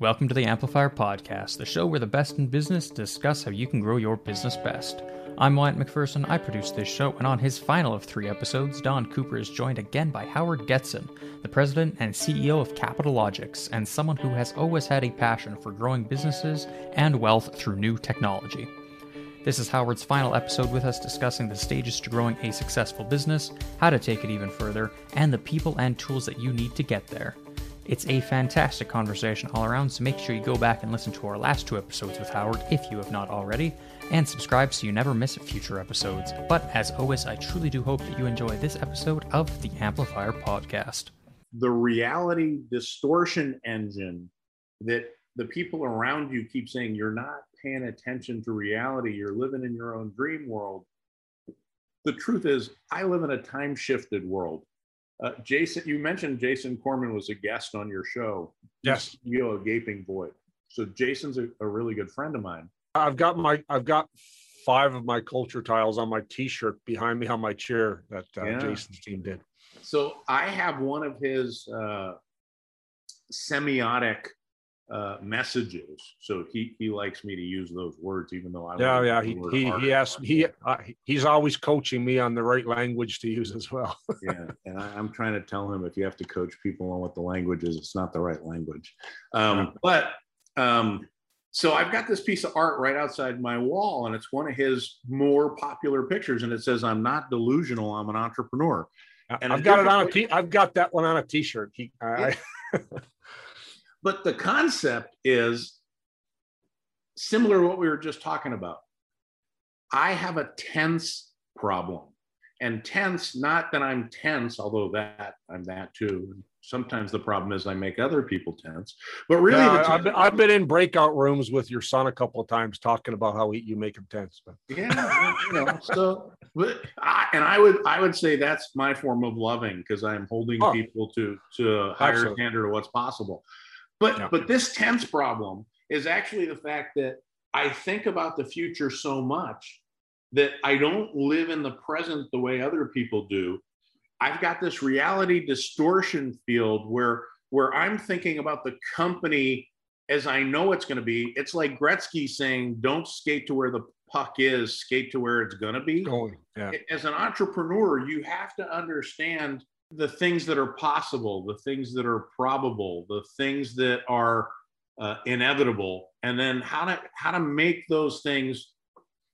Welcome to the Amplifier Podcast, the show where the best in business discuss how you can grow your business best. I'm Wyatt McPherson. I produce this show, and on his final of three episodes, Don Cooper is joined again by Howard Getson, the president and CEO of Capitalogix, and someone who has always had a passion for growing businesses and wealth through new technology. This is Howard's final episode with us discussing the stages to growing a successful business, how to take it even further, and the people and tools that you need to get there. It's a fantastic conversation all around, so make sure you go back and listen to our last two episodes with Howard if you have not already, and subscribe so you never miss future episodes. But as always, I truly do hope that you enjoy this episode of the Amplifier Podcast. The reality distortion engine that the people around you keep saying you're not paying attention to reality, you're living in your own dream world. The truth is, I live in a time shifted world. Uh, Jason, you mentioned Jason Korman was a guest on your show. Yes. You know, a gaping void. So Jason's a, a, really good friend of mine. I've got my I've got five of my culture tiles on my T-shirt behind me on my chair that uh, yeah. Jason's team did. So I have one of his uh, semiotic uh, messages. So he he likes me to use those words, even though I yeah yeah he he, he asked he uh, he's always coaching me on the right language to use as well. yeah, and I, am trying to tell him if you have to coach people on what the language is, it's not the right language. Um, but um, so I've got this piece of art right outside my wall, and it's one of his more popular pictures, and it says, "I'm not delusional. I'm an entrepreneur." And I've got it on a t. I've got that one on a T-shirt. He, I, But the concept is similar to what we were just talking about. I have a tense problem. And tense, not that I'm tense, although that I'm that too. Sometimes the problem is I make other people tense. But really, yeah, I've, been, I've, been, in breakout rooms with your son a couple of times talking about how you make him tense. But yeah, you know, so but I, and I would I would say that's my form of loving because I'm holding oh, people to to a higher absolutely. standard of what's possible. But yeah. but this tense problem is actually the fact that I think about the future so much that I don't live in the present the way other people do. I've got this reality distortion field where where I'm thinking about the company as I know it's going to be. It's like Gretzky saying, "Don't skate to where the puck is, skate to where it's going to be." Going, yeah. As an entrepreneur, you have to understand the things that are possible, the things that are probable, the things that are uh, inevitable, and then how to how to make those things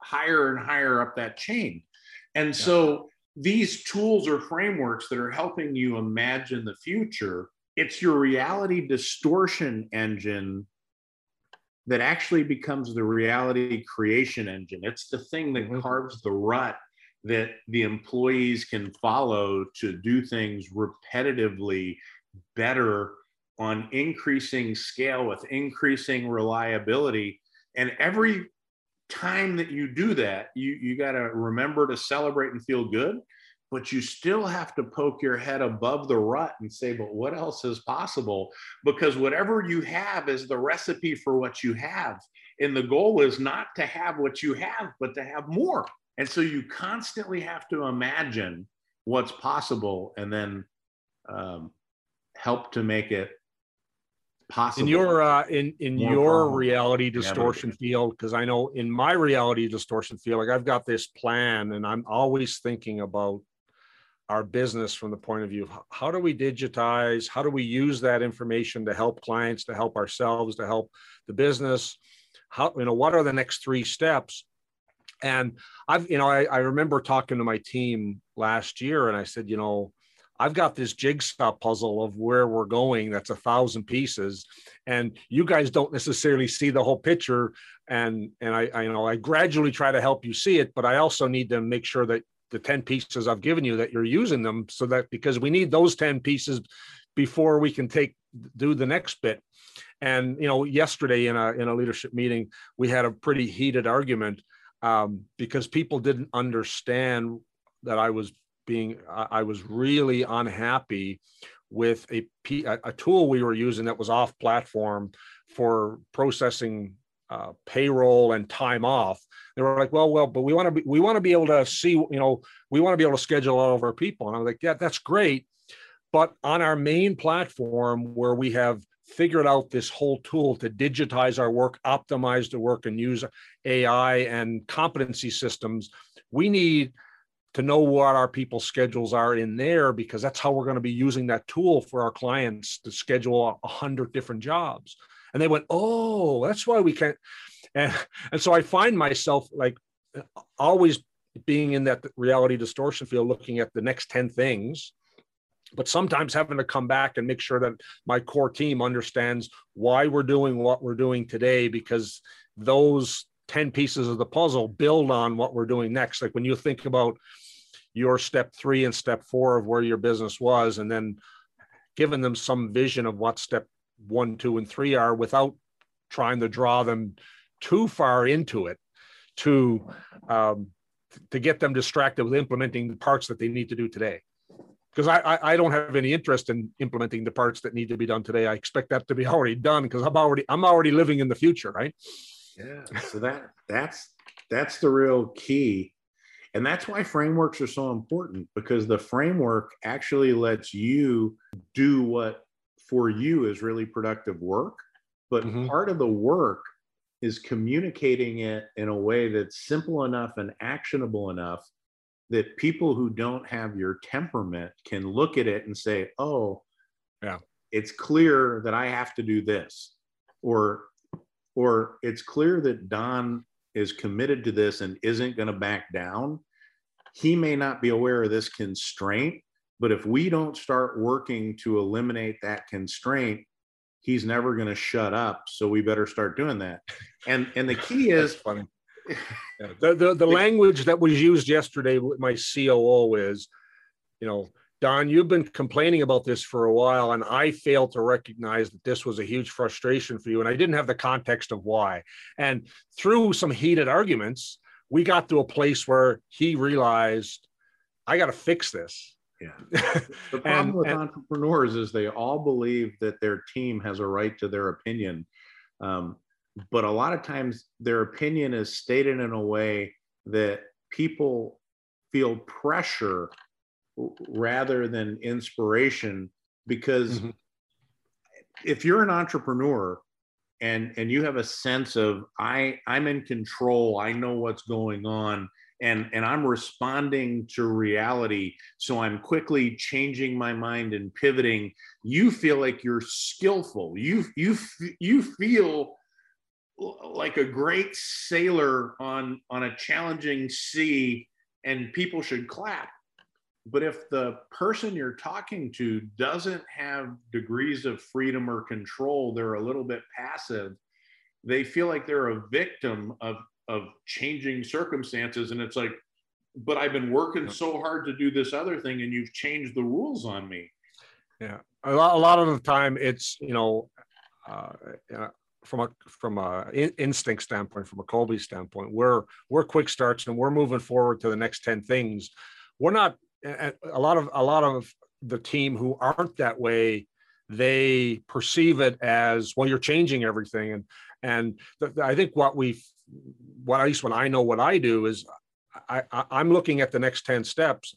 higher and higher up that chain. And yeah. so these tools or frameworks that are helping you imagine the future, it's your reality distortion engine that actually becomes the reality creation engine. It's the thing that mm-hmm. carves the rut that the employees can follow to do things repetitively better on increasing scale with increasing reliability. And every time that you do that you you got to remember to celebrate and feel good but you still have to poke your head above the rut and say but what else is possible? Because whatever you have is the recipe for what you have. And the goal is not to have what you have but to have more and so you constantly have to imagine what's possible and then um, help to make it possible. In your uh, in in More your problem. reality distortion field, because I know in my reality distortion field, like I've got this plan, and I'm always thinking about our business from the point of view of how do we digitize, how do we use that information to help clients, to help ourselves, to help the business. How you know what are the next three steps? And I've, you know, I, I remember talking to my team last year and I said, you know, I've got this jigsaw puzzle of where we're going that's a thousand pieces, and you guys don't necessarily see the whole picture. And and I, I you know I gradually try to help you see it, but I also need to make sure that the 10 pieces I've given you that you're using them so that because we need those 10 pieces before we can take do the next bit. And you know, yesterday in a in a leadership meeting, we had a pretty heated argument um, because people didn't understand that I was being I was really unhappy with a a tool we were using that was off platform for processing uh, payroll and time off. They were like, well, well, but we want to be we want to be able to see, you know, we want to be able to schedule all of our people. And I was like, yeah, that's great. But on our main platform where we have figured out this whole tool to digitize our work, optimize the work, and use AI and competency systems. We need to know what our people's schedules are in there because that's how we're going to be using that tool for our clients to schedule a hundred different jobs. And they went, oh, that's why we can't. And, and so I find myself like always being in that reality distortion field, looking at the next 10 things, but sometimes having to come back and make sure that my core team understands why we're doing what we're doing today, because those 10 pieces of the puzzle build on what we're doing next. Like when you think about your step three and step four of where your business was, and then giving them some vision of what step one, two, and three are without trying to draw them too far into it to um, to get them distracted with implementing the parts that they need to do today. Because I, I, I don't have any interest in implementing the parts that need to be done today. I expect that to be already done because I'm already I'm already living in the future, right? Yeah. So that that's that's the real key. And that's why frameworks are so important because the framework actually lets you do what for you is really productive work. But mm-hmm. part of the work is communicating it in a way that's simple enough and actionable enough that people who don't have your temperament can look at it and say, oh, yeah, it's clear that I have to do this. Or or it's clear that Don is committed to this and isn't going to back down. He may not be aware of this constraint, but if we don't start working to eliminate that constraint, he's never going to shut up. So we better start doing that. And and the key is funny. Yeah. The, the the language that was used yesterday with my COO is, you know, Don, you've been complaining about this for a while, and I failed to recognize that this was a huge frustration for you, and I didn't have the context of why. And through some heated arguments, we got to a place where he realized, I got to fix this. Yeah. The problem and, with and, entrepreneurs is they all believe that their team has a right to their opinion. Um, but a lot of times their opinion is stated in a way that people feel pressure rather than inspiration because mm-hmm. if you're an entrepreneur and and you have a sense of i i'm in control i know what's going on and and i'm responding to reality so i'm quickly changing my mind and pivoting you feel like you're skillful you you you feel like a great sailor on on a challenging sea and people should clap. But if the person you're talking to doesn't have degrees of freedom or control they're a little bit passive they feel like they're a victim of of changing circumstances. And it's like but i've been working so hard to do this other thing and you've changed the rules on me. Yeah. A lot, a lot of the time it's you know uh, from a from a instinct standpoint from a Kolbe standpoint we're we're quick starts and we're moving forward to the next 10 things we're not a lot of a lot of the team who aren't that way they perceive it as well you're changing everything and and i think what we what at least when I know what I do is I, I I'm looking at the next 10 steps.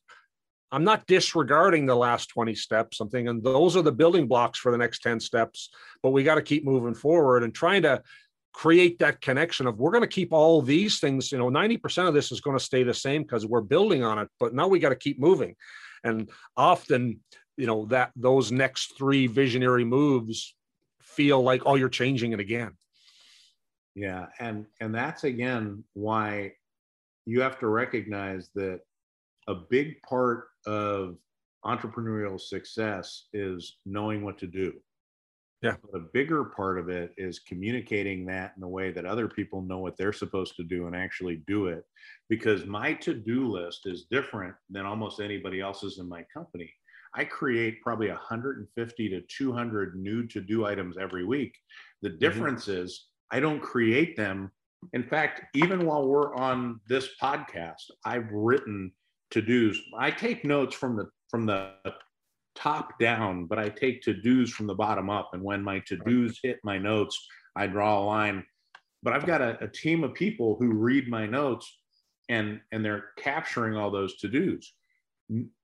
I'm not disregarding the last 20 steps. I'm thinking those are the building blocks for the next 10 steps, but we got to keep moving forward and trying to create that connection of we're going to keep all these things, you know, 90% of this is going to stay the same because we're building on it, but now we got to keep moving. And often, you know, that those next three visionary moves feel like, oh, you're changing it again. Yeah, and and that's again why you have to recognize that a big part of entrepreneurial success is knowing what to do. Yeah. But a bigger part of it is communicating that in a way that other people know what they're supposed to do and actually do it. Because my to do list is different than almost anybody else's in my company. I create probably 150 to 200 new to do items every week. The mm-hmm. difference mm-hmm. is I don't create them. In fact, even while we're on this podcast, I've written to dos. I take notes from the from the top down, but I take to dos from the bottom up. And when my to dos hit my notes, I draw a line. But I've got a, a team of people who read my notes and and they're capturing all those to dos.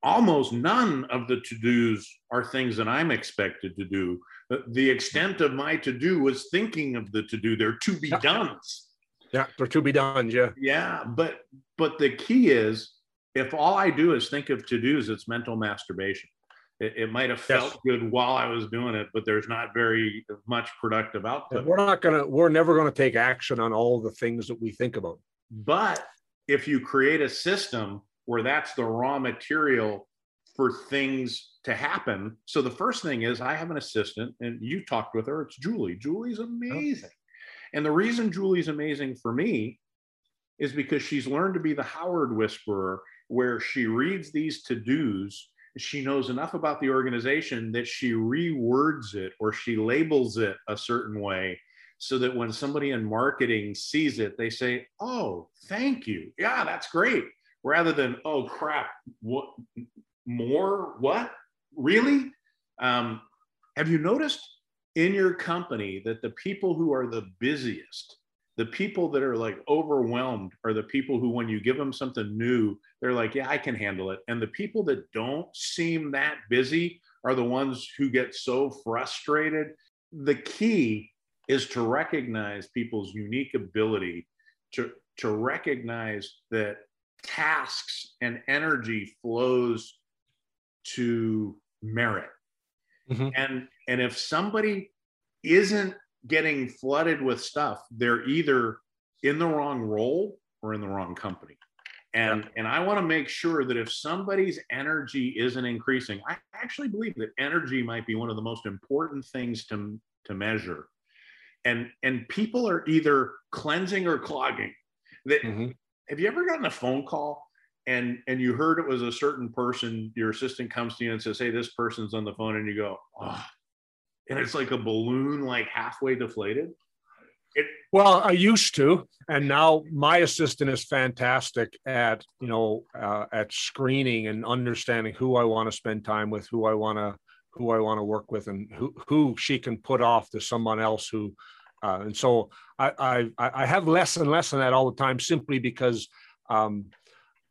almost none of the to dos are things that I'm expected to do. The extent of my to do was thinking of the to do. They're to be done. Yeah, they're to be done. Yeah. Yeah, but but the key is if all I do is think of to dos, it's mental masturbation. It, it might have felt yes. good while I was doing it, but there's not very much productive output. We're not gonna. We're never gonna take action on all the things that we think about. But if you create a system where that's the raw material for things to happen. So the first thing is I have an assistant and you talked with her. It's Julie. Julie's amazing. And the reason Julie's amazing for me is because she's learned to be the Howard whisperer where she reads these to-dos she knows enough about the organization that she rewords it or she labels it a certain way so that when somebody in marketing sees it they say oh thank you. Yeah that's great rather than oh crap. What more? What? Really? Um, have you noticed in your company that the people who are the busiest the people that are like overwhelmed are the people who when you give them something new they're like yeah i can handle it and the people that don't seem that busy are the ones who get so frustrated the key is to recognize people's unique ability to to recognize that tasks and energy flows to merit. Mm-hmm. And and if somebody isn't getting flooded with stuff, they're either in the wrong role or in the wrong company. And yep. and I want to make sure that if somebody's energy isn't increasing, I actually believe that energy might be one of the most important things to to measure. And and people are either cleansing or clogging. That mm-hmm have you ever gotten a phone call and and you heard it was a certain person your assistant comes to you and says hey this person's on the phone and you go oh and it's like a balloon like halfway deflated. It, well i used to and now my assistant is fantastic at you know uh, at screening and understanding who i want to spend time with who i want to who i want to work with and who who she can put off to someone else who uh, and so I, I, I have less and less of that all the time simply because um,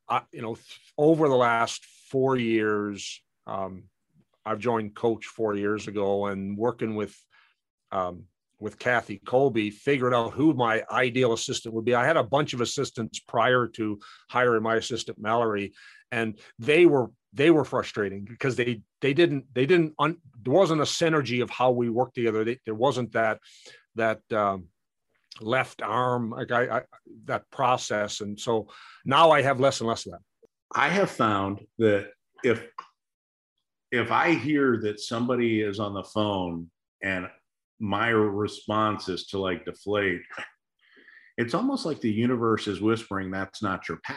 I, you know over the last four years um, I've joined coach four years ago and working with um, with Kathy Kolbe figured out who my ideal assistant would be. I had a bunch of assistants prior to hiring my assistant Mallory and they were they were frustrating because they they didn't they didn't un, there wasn't a synergy of how we worked together they, there wasn't that that um, left arm, like I, I, that process. And so now I have less and less of that. I have found that if if I hear that somebody is on the phone and my response is to like deflate, it's almost like the universe is whispering that's not your path.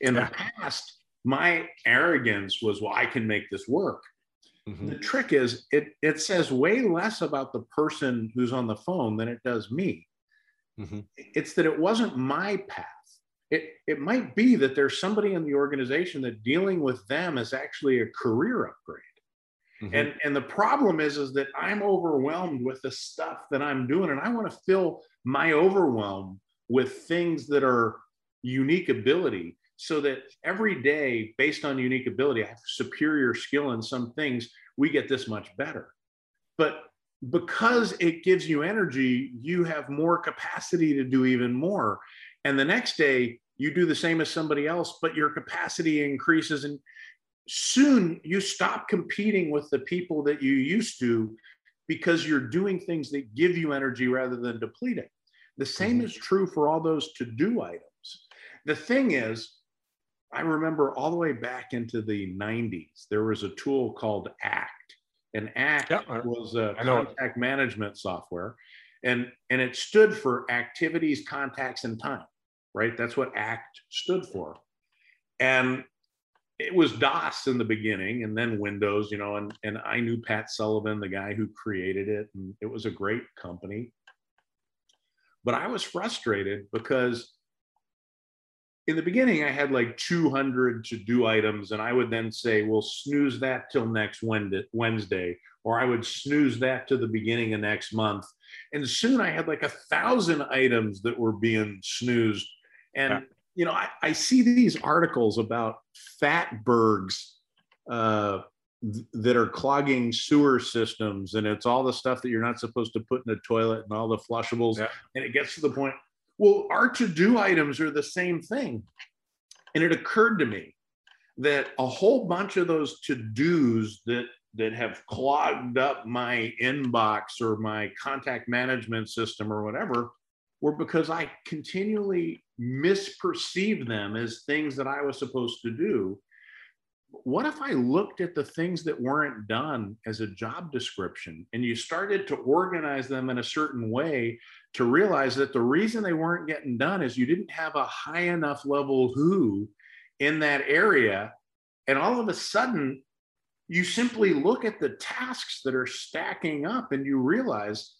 In yeah. the past, my arrogance was, well, I can make this work. Mm-hmm. The trick is it it says way less about the person who's on the phone than it does me. Mm-hmm. It's that it wasn't my path. It, it might be that there's somebody in the organization that dealing with them is actually a career upgrade. Mm-hmm. And, and the problem is, is that I'm overwhelmed with the stuff that I'm doing, and I want to fill my overwhelm with things that are unique ability so that every day, based on unique ability, I have superior skill in some things, we get this much better. But because it gives you energy, you have more capacity to do even more. And the next day, you do the same as somebody else, but your capacity increases. And soon you stop competing with the people that you used to because you're doing things that give you energy rather than depleting. The same mm-hmm. is true for all those to do items. The thing is, I remember all the way back into the 90s, there was a tool called ACT. And ACT yeah, was a contact management software. And, and it stood for activities, contacts, and time, right? That's what ACT stood for. And it was DOS in the beginning and then Windows, you know, and, and I knew Pat Sullivan, the guy who created it, and it was a great company. But I was frustrated because in the beginning, I had like 200 to do items, and I would then say, well, snooze that till next Wednesday, or I would snooze that to the beginning of next month. And soon I had like a thousand items that were being snoozed. And, yeah. you know, I, I see these articles about fatbergs uh, th- that are clogging sewer systems, and it's all the stuff that you're not supposed to put in the toilet and all the flushables. Yeah. And it gets to the point, well, our to do items are the same thing. And it occurred to me that a whole bunch of those to dos that that have clogged up my inbox or my contact management system or whatever were because I continually misperceived them as things that I was supposed to do. What if I looked at the things that weren't done as a job description and you started to organize them in a certain way to realize that the reason they weren't getting done is you didn't have a high enough level who in that area. And all of a sudden, you simply look at the tasks that are stacking up and you realize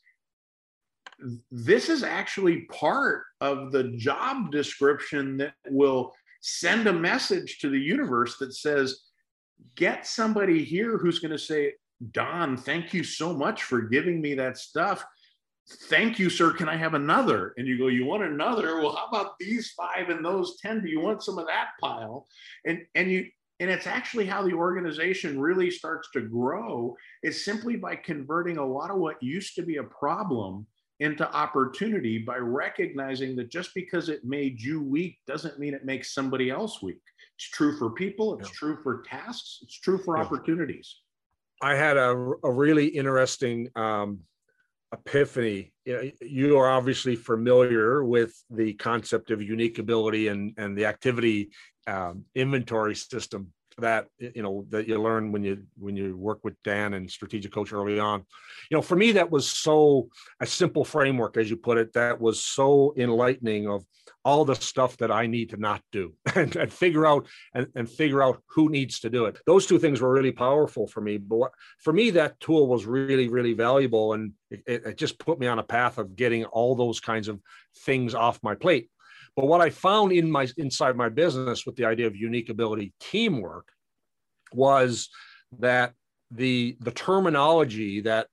this is actually part of the job description that will send a message to the universe that says, get somebody here who's going to say, Don, thank you so much for giving me that stuff. Thank you, sir. Can I have another? And you go, You want another? Well, how about these five and those 10? Do you want some of that pile? And and you and it's actually how the organization really starts to grow is simply by converting a lot of what used to be a problem into opportunity by recognizing that just because it made you weak doesn't mean it makes somebody else weak. It's true for people, it's yeah. true for tasks, it's true for yeah. opportunities. I had a, a really interesting um, epiphany. You, are obviously familiar with the concept of unique ability and, and the activity um, inventory system that you know that you learn when you when you work with Dan and strategic coach early on. You know, for me that was so a simple framework, as you put it, that was so enlightening of all the stuff that I need to not do and, and figure out and, and figure out who needs to do it. Those two things were really powerful for me. But what, for me, that tool was really, really valuable. And it, it just put me on a path of getting all those kinds of things off my plate. But what I found in my inside my business with the idea of unique ability teamwork was that the the terminology that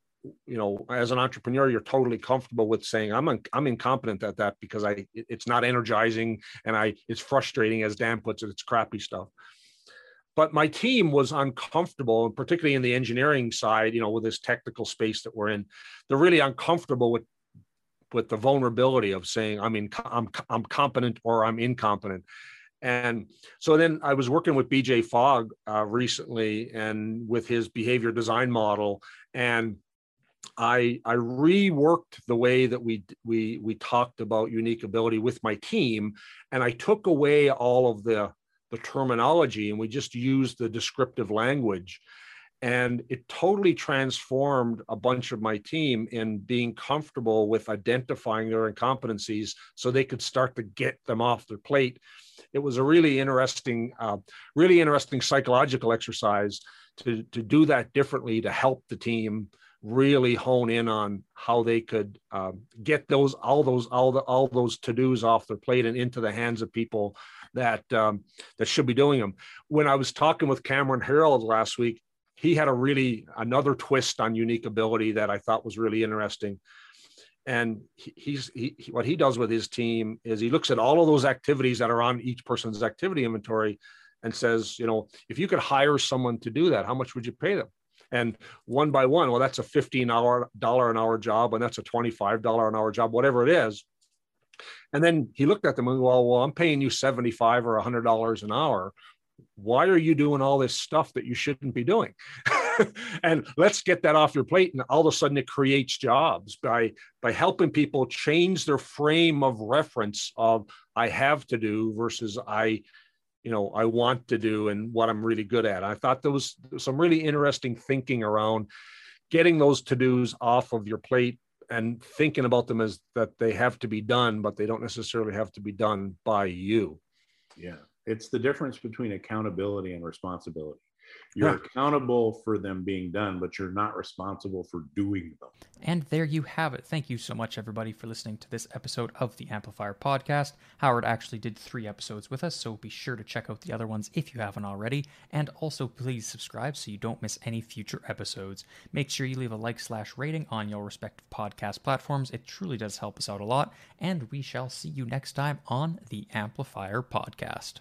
you know as an entrepreneur you're totally comfortable with saying i'm un, i'm incompetent at that because i it's not energizing and i it's frustrating as dan puts it it's crappy stuff. But my team was uncomfortable and particularly in the engineering side you know with this technical space that we're in they're really uncomfortable with with the vulnerability of saying I'm in, I'm I'm competent or I'm incompetent. And so then I was working with BJ Fogg uh, recently and with his behavior design model, and I I reworked the way that we we we talked about unique ability with my team, and I took away all of the the terminology and we just used the descriptive language and it totally transformed a bunch of my team in being comfortable with identifying their incompetencies so they could start to get them off their plate it was a really interesting uh, really interesting psychological exercise to, to do that differently to help the team really hone in on how they could um, get those all those all the all those to dos off their plate and into the hands of people that um, that should be doing them. When I was talking with Cameron Herold last week, he had a really another twist on unique ability that I thought was really interesting. And he's he, what he does with his team is he looks at all of those activities that are on each person's activity inventory and says, you know, if you could hire someone to do that, how much would you pay them? And one by one, well, that's a fifteen hour dollar an hour job, and that's a twenty five dollar an hour job, whatever it is. And then he looked at them and well, well, I'm paying you seventy five or a hundred dollars an hour why are you doing all this stuff that you shouldn't be doing? And let's get that off your plate and all of a sudden it creates jobs by by helping people change their frame of reference of i have to do versus i you know i want to do and what i'm really good at. I thought there was some really interesting thinking around getting those to dos off of your plate and thinking about them as that they have to be done but they don't necessarily have to be done by you. Yeah it's the difference between accountability and responsibility. You're yeah. accountable for them being done, but you're not responsible for doing them. And there you have it. Thank you so much, everybody, for listening to this episode of the Amplifier Podcast. Howard actually did three episodes with us, so be sure to check out the other ones if you haven't already. And also, please subscribe so you don't miss any future episodes. Make sure you leave a like slash rating on your respective podcast platforms. It truly does help us out a lot. And we shall see you next time on the Amplifier Podcast.